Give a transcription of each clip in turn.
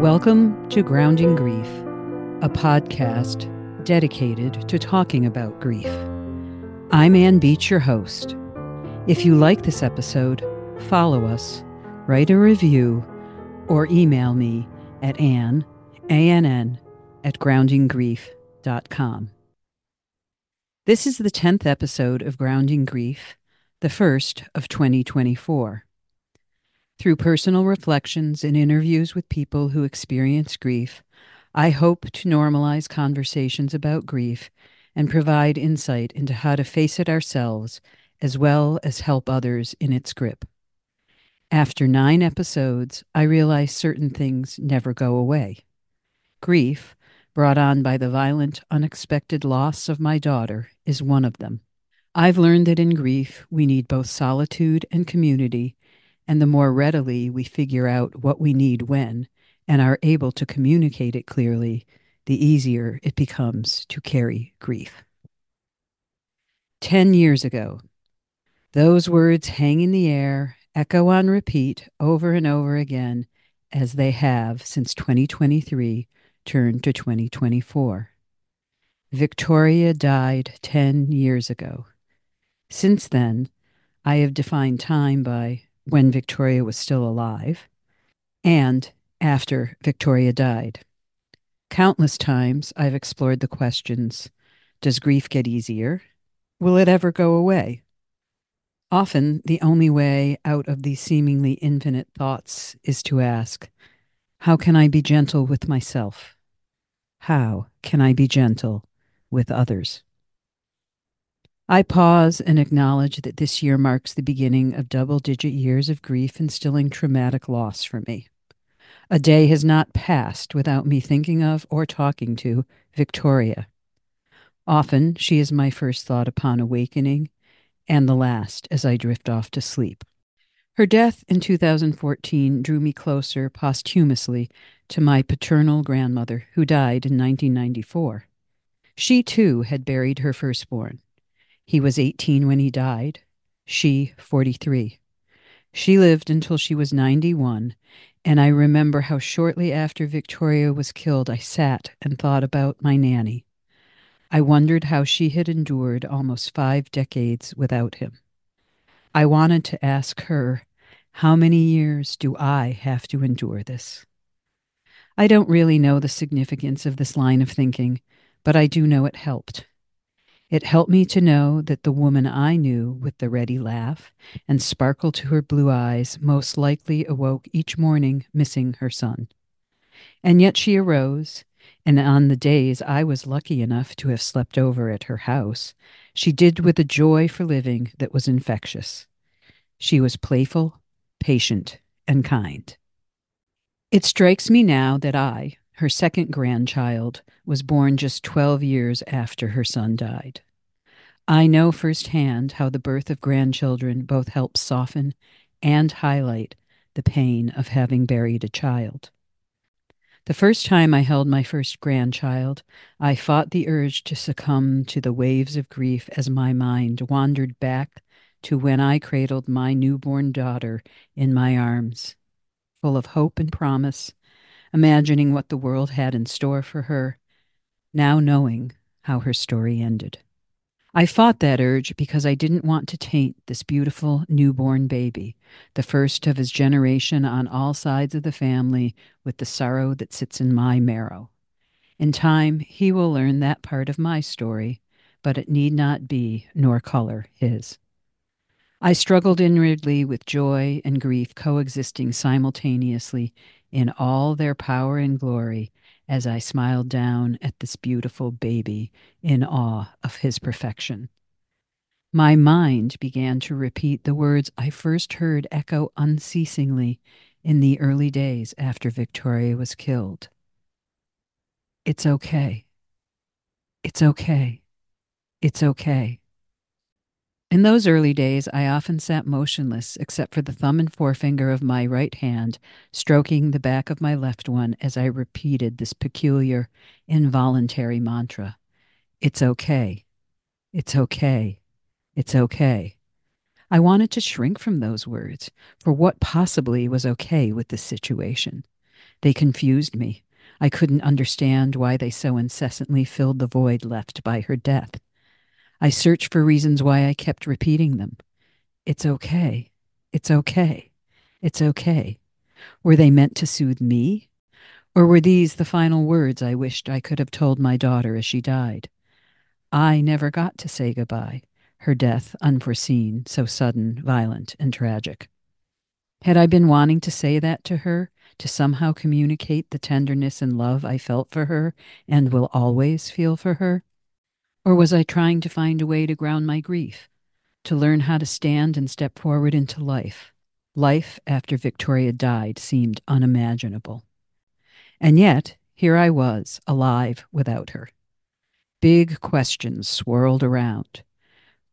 Welcome to Grounding Grief, a podcast dedicated to talking about grief. I'm Ann Beach, your host. If you like this episode, follow us, write a review, or email me at ann, A-N-N, at groundinggrief.com. This is the 10th episode of Grounding Grief, the first of 2024. Through personal reflections and interviews with people who experience grief, I hope to normalize conversations about grief and provide insight into how to face it ourselves as well as help others in its grip. After nine episodes, I realize certain things never go away. Grief, brought on by the violent, unexpected loss of my daughter, is one of them. I've learned that in grief, we need both solitude and community, and the more readily we figure out what we need when and are able to communicate it clearly, the easier it becomes to carry grief. Ten years ago, those words hang in the air, echo on repeat over and over again, as they have since 2023 turned to 2024. Victoria died 10 years ago. Since then, I have defined time by when Victoria was still alive and after Victoria died. Countless times I've explored the questions Does grief get easier? Will it ever go away? Often, the only way out of these seemingly infinite thoughts is to ask, How can I be gentle with myself? How can I be gentle with others? I pause and acknowledge that this year marks the beginning of double digit years of grief instilling traumatic loss for me. A day has not passed without me thinking of or talking to Victoria. Often she is my first thought upon awakening and the last as I drift off to sleep. Her death in 2014 drew me closer posthumously to my paternal grandmother, who died in 1994. She, too, had buried her firstborn. He was 18 when he died, she 43. She lived until she was 91, and I remember how shortly after Victoria was killed, I sat and thought about my nanny. I wondered how she had endured almost five decades without him. I wanted to ask her, how many years do I have to endure this? I don't really know the significance of this line of thinking, but I do know it helped. It helped me to know that the woman I knew with the ready laugh and sparkle to her blue eyes most likely awoke each morning missing her son. And yet she arose, and on the days I was lucky enough to have slept over at her house, she did with a joy for living that was infectious. She was playful, patient, and kind. It strikes me now that I, her second grandchild, was born just 12 years after her son died. I know firsthand how the birth of grandchildren both helps soften and highlight the pain of having buried a child. The first time I held my first grandchild, I fought the urge to succumb to the waves of grief as my mind wandered back to when I cradled my newborn daughter in my arms full of hope and promise, imagining what the world had in store for her, now knowing how her story ended. I fought that urge because I didn't want to taint this beautiful newborn baby, the first of his generation on all sides of the family, with the sorrow that sits in my marrow. In time, he will learn that part of my story, but it need not be nor color his. I struggled inwardly with joy and grief coexisting simultaneously in all their power and glory as I smiled down at this beautiful baby in awe of his perfection. My mind began to repeat the words I first heard echo unceasingly in the early days after Victoria was killed. It's okay. It's okay. It's okay. In those early days, I often sat motionless except for the thumb and forefinger of my right hand stroking the back of my left one as I repeated this peculiar, involuntary mantra It's okay. It's okay. It's okay. I wanted to shrink from those words, for what possibly was okay with this situation? They confused me. I couldn't understand why they so incessantly filled the void left by her death. I search for reasons why I kept repeating them. It's okay. It's okay. It's okay. Were they meant to soothe me? Or were these the final words I wished I could have told my daughter as she died? I never got to say goodbye, her death unforeseen, so sudden, violent, and tragic. Had I been wanting to say that to her, to somehow communicate the tenderness and love I felt for her and will always feel for her? Or was I trying to find a way to ground my grief, to learn how to stand and step forward into life? Life after Victoria died seemed unimaginable. And yet, here I was, alive without her. Big questions swirled around.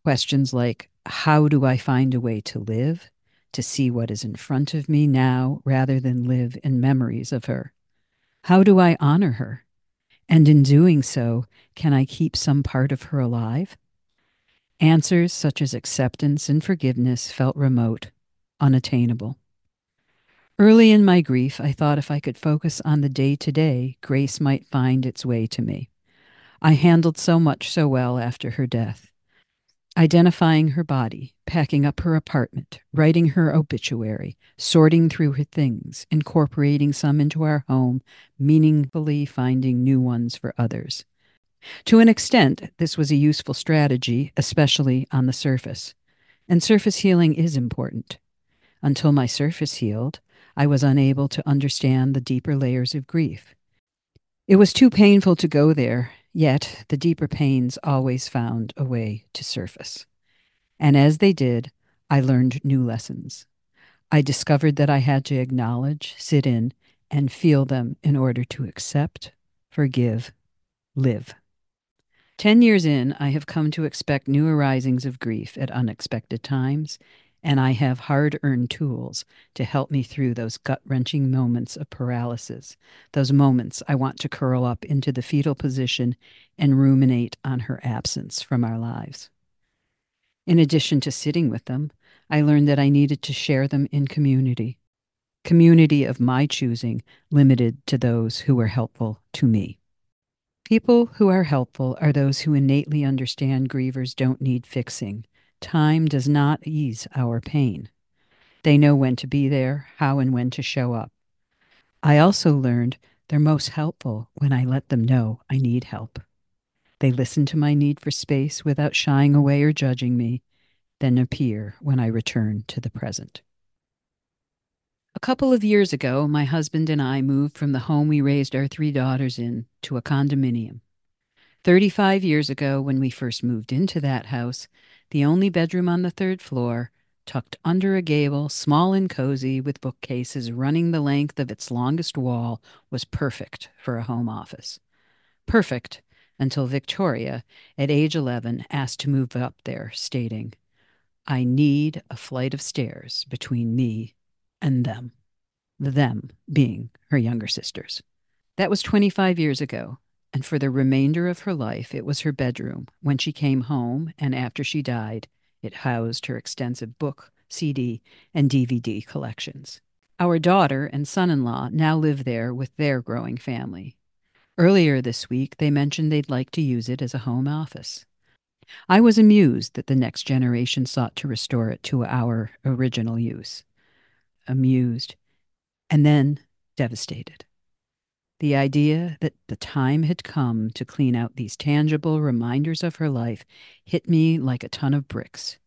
Questions like how do I find a way to live, to see what is in front of me now rather than live in memories of her? How do I honor her? And in doing so, can I keep some part of her alive? Answers such as acceptance and forgiveness felt remote, unattainable. Early in my grief, I thought if I could focus on the day to day, grace might find its way to me. I handled so much so well after her death. Identifying her body, packing up her apartment, writing her obituary, sorting through her things, incorporating some into our home, meaningfully finding new ones for others. To an extent, this was a useful strategy, especially on the surface. And surface healing is important. Until my surface healed, I was unable to understand the deeper layers of grief. It was too painful to go there, yet the deeper pains always found a way to surface. And as they did, I learned new lessons. I discovered that I had to acknowledge, sit in, and feel them in order to accept, forgive, live. Ten years in, I have come to expect new arisings of grief at unexpected times, and I have hard earned tools to help me through those gut wrenching moments of paralysis, those moments I want to curl up into the fetal position and ruminate on her absence from our lives. In addition to sitting with them, I learned that I needed to share them in community, community of my choosing, limited to those who were helpful to me. People who are helpful are those who innately understand grievers don't need fixing. Time does not ease our pain. They know when to be there, how and when to show up. I also learned they're most helpful when I let them know I need help. They listen to my need for space without shying away or judging me, then appear when I return to the present. A couple of years ago, my husband and I moved from the home we raised our three daughters in to a condominium. 35 years ago, when we first moved into that house, the only bedroom on the third floor, tucked under a gable, small and cozy, with bookcases running the length of its longest wall, was perfect for a home office. Perfect until Victoria, at age 11, asked to move up there, stating, I need a flight of stairs between me and them, the them being her younger sisters. That was 25 years ago, and for the remainder of her life, it was her bedroom. When she came home and after she died, it housed her extensive book, CD, and DVD collections. Our daughter and son in law now live there with their growing family. Earlier this week, they mentioned they'd like to use it as a home office. I was amused that the next generation sought to restore it to our original use amused, and then devastated. The idea that the time had come to clean out these tangible reminders of her life hit me like a ton of bricks.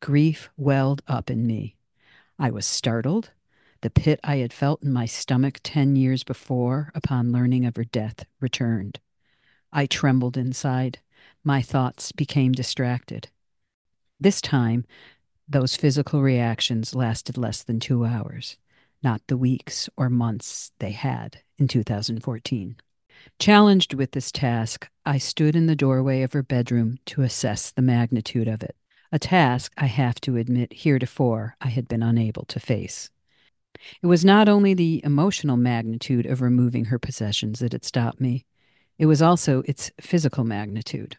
Grief welled up in me. I was startled. The pit I had felt in my stomach ten years before upon learning of her death returned. I trembled inside. My thoughts became distracted. This time, those physical reactions lasted less than two hours, not the weeks or months they had in 2014. Challenged with this task, I stood in the doorway of her bedroom to assess the magnitude of it, a task I have to admit heretofore I had been unable to face. It was not only the emotional magnitude of removing her possessions that had stopped me, it was also its physical magnitude.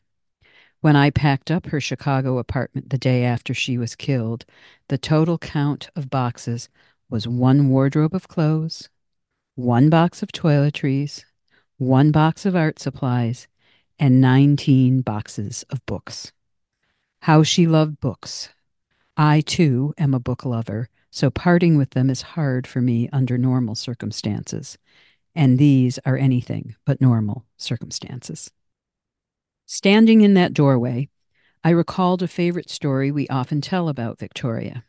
When I packed up her Chicago apartment the day after she was killed, the total count of boxes was one wardrobe of clothes, one box of toiletries, one box of art supplies, and 19 boxes of books. How she loved books. I, too, am a book lover, so parting with them is hard for me under normal circumstances. And these are anything but normal circumstances. Standing in that doorway, I recalled a favorite story we often tell about Victoria.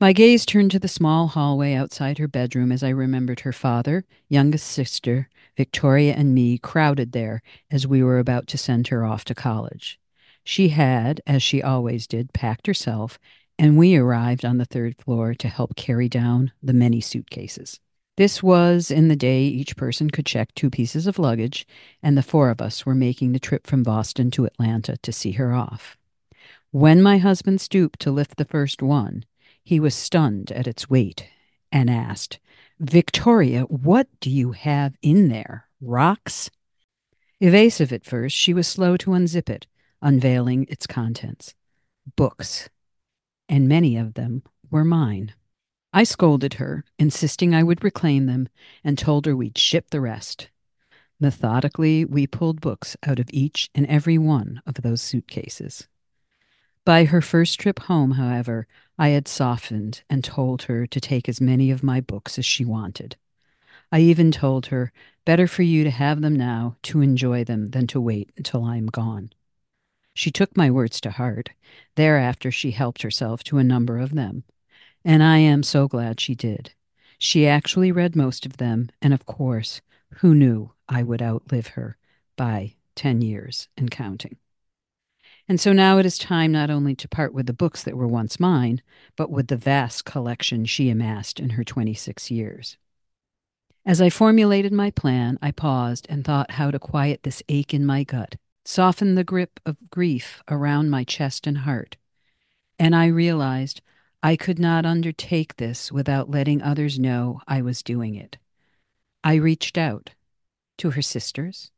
My gaze turned to the small hallway outside her bedroom as I remembered her father, youngest sister, Victoria, and me crowded there as we were about to send her off to college. She had, as she always did, packed herself, and we arrived on the third floor to help carry down the many suitcases. This was in the day each person could check two pieces of luggage, and the four of us were making the trip from Boston to Atlanta to see her off. When my husband stooped to lift the first one, he was stunned at its weight and asked, Victoria, what do you have in there? Rocks? Evasive at first, she was slow to unzip it, unveiling its contents. Books. And many of them were mine. I scolded her, insisting I would reclaim them, and told her we'd ship the rest. Methodically, we pulled books out of each and every one of those suitcases. By her first trip home, however, I had softened and told her to take as many of my books as she wanted. I even told her, better for you to have them now to enjoy them than to wait until I am gone. She took my words to heart. Thereafter, she helped herself to a number of them, and I am so glad she did. She actually read most of them, and of course, who knew I would outlive her by 10 years and counting. And so now it is time not only to part with the books that were once mine, but with the vast collection she amassed in her 26 years. As I formulated my plan, I paused and thought how to quiet this ache in my gut, soften the grip of grief around my chest and heart. And I realized I could not undertake this without letting others know I was doing it. I reached out to her sisters,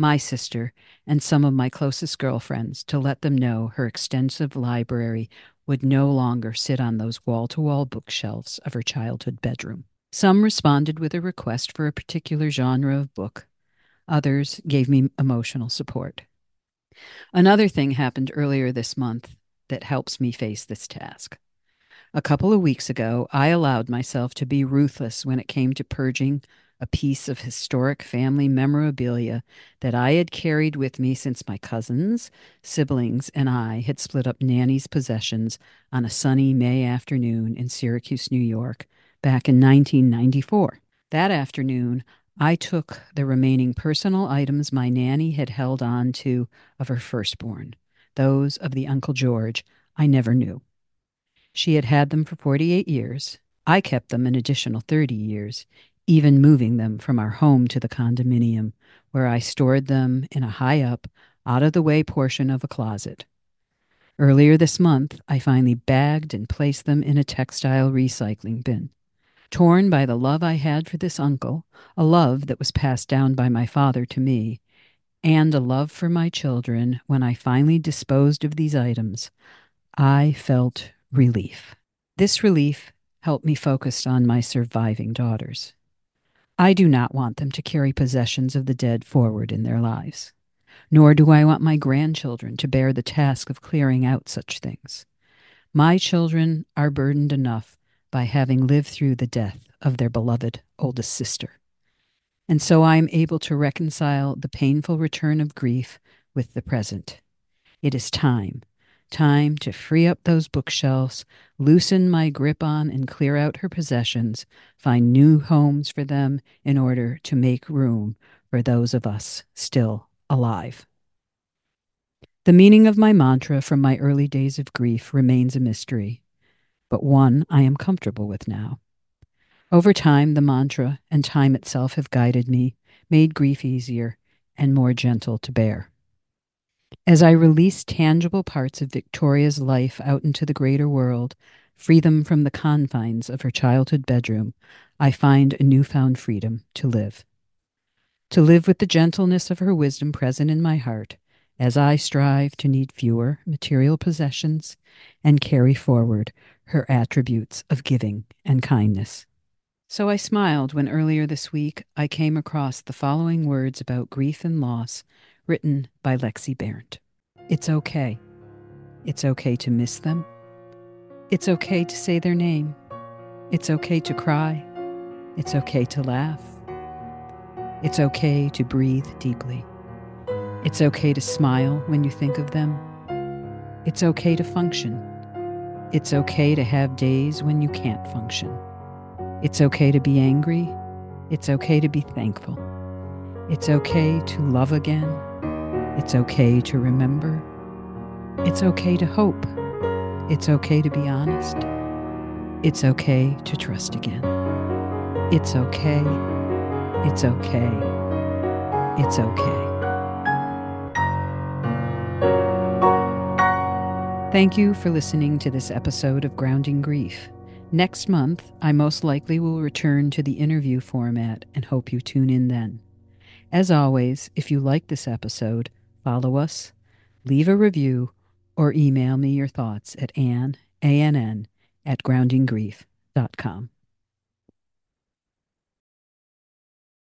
my sister, and some of my closest girlfriends to let them know her extensive library would no longer sit on those wall to wall bookshelves of her childhood bedroom. Some responded with a request for a particular genre of book, others gave me emotional support. Another thing happened earlier this month that helps me face this task. A couple of weeks ago, I allowed myself to be ruthless when it came to purging a piece of historic family memorabilia that I had carried with me since my cousins, siblings, and I had split up Nanny's possessions on a sunny May afternoon in Syracuse, New York, back in 1994. That afternoon, I took the remaining personal items my nanny had held on to of her firstborn, those of the Uncle George I never knew. She had had them for 48 years. I kept them an additional 30 years, even moving them from our home to the condominium, where I stored them in a high up, out of the way portion of a closet. Earlier this month, I finally bagged and placed them in a textile recycling bin. Torn by the love I had for this uncle, a love that was passed down by my father to me, and a love for my children, when I finally disposed of these items, I felt relief. This relief helped me focus on my surviving daughters. I do not want them to carry possessions of the dead forward in their lives, nor do I want my grandchildren to bear the task of clearing out such things. My children are burdened enough by having lived through the death of their beloved oldest sister. And so I am able to reconcile the painful return of grief with the present. It is time time to free up those bookshelves, loosen my grip on and clear out her possessions, find new homes for them in order to make room for those of us still alive. The meaning of my mantra from my early days of grief remains a mystery, but one I am comfortable with now. Over time, the mantra and time itself have guided me, made grief easier and more gentle to bear. As I release tangible parts of Victoria's life out into the greater world, free them from the confines of her childhood bedroom, I find a newfound freedom to live. To live with the gentleness of her wisdom present in my heart, as I strive to need fewer material possessions and carry forward her attributes of giving and kindness. So I smiled when earlier this week I came across the following words about grief and loss written by Lexi Behrndt. It's okay. It's okay to miss them. It's okay to say their name. It's okay to cry. It's okay to laugh. It's okay to breathe deeply. It's okay to smile when you think of them. It's okay to function. It's okay to have days when you can't function. It's okay to be angry. It's okay to be thankful. It's okay to love again. It's okay to remember. It's okay to hope. It's okay to be honest. It's okay to trust again. It's okay. It's okay. It's okay. Thank you for listening to this episode of Grounding Grief. Next month, I most likely will return to the interview format and hope you tune in then. As always, if you like this episode, follow us, leave a review, or email me your thoughts at ann, A-N-N, at groundinggrief.com.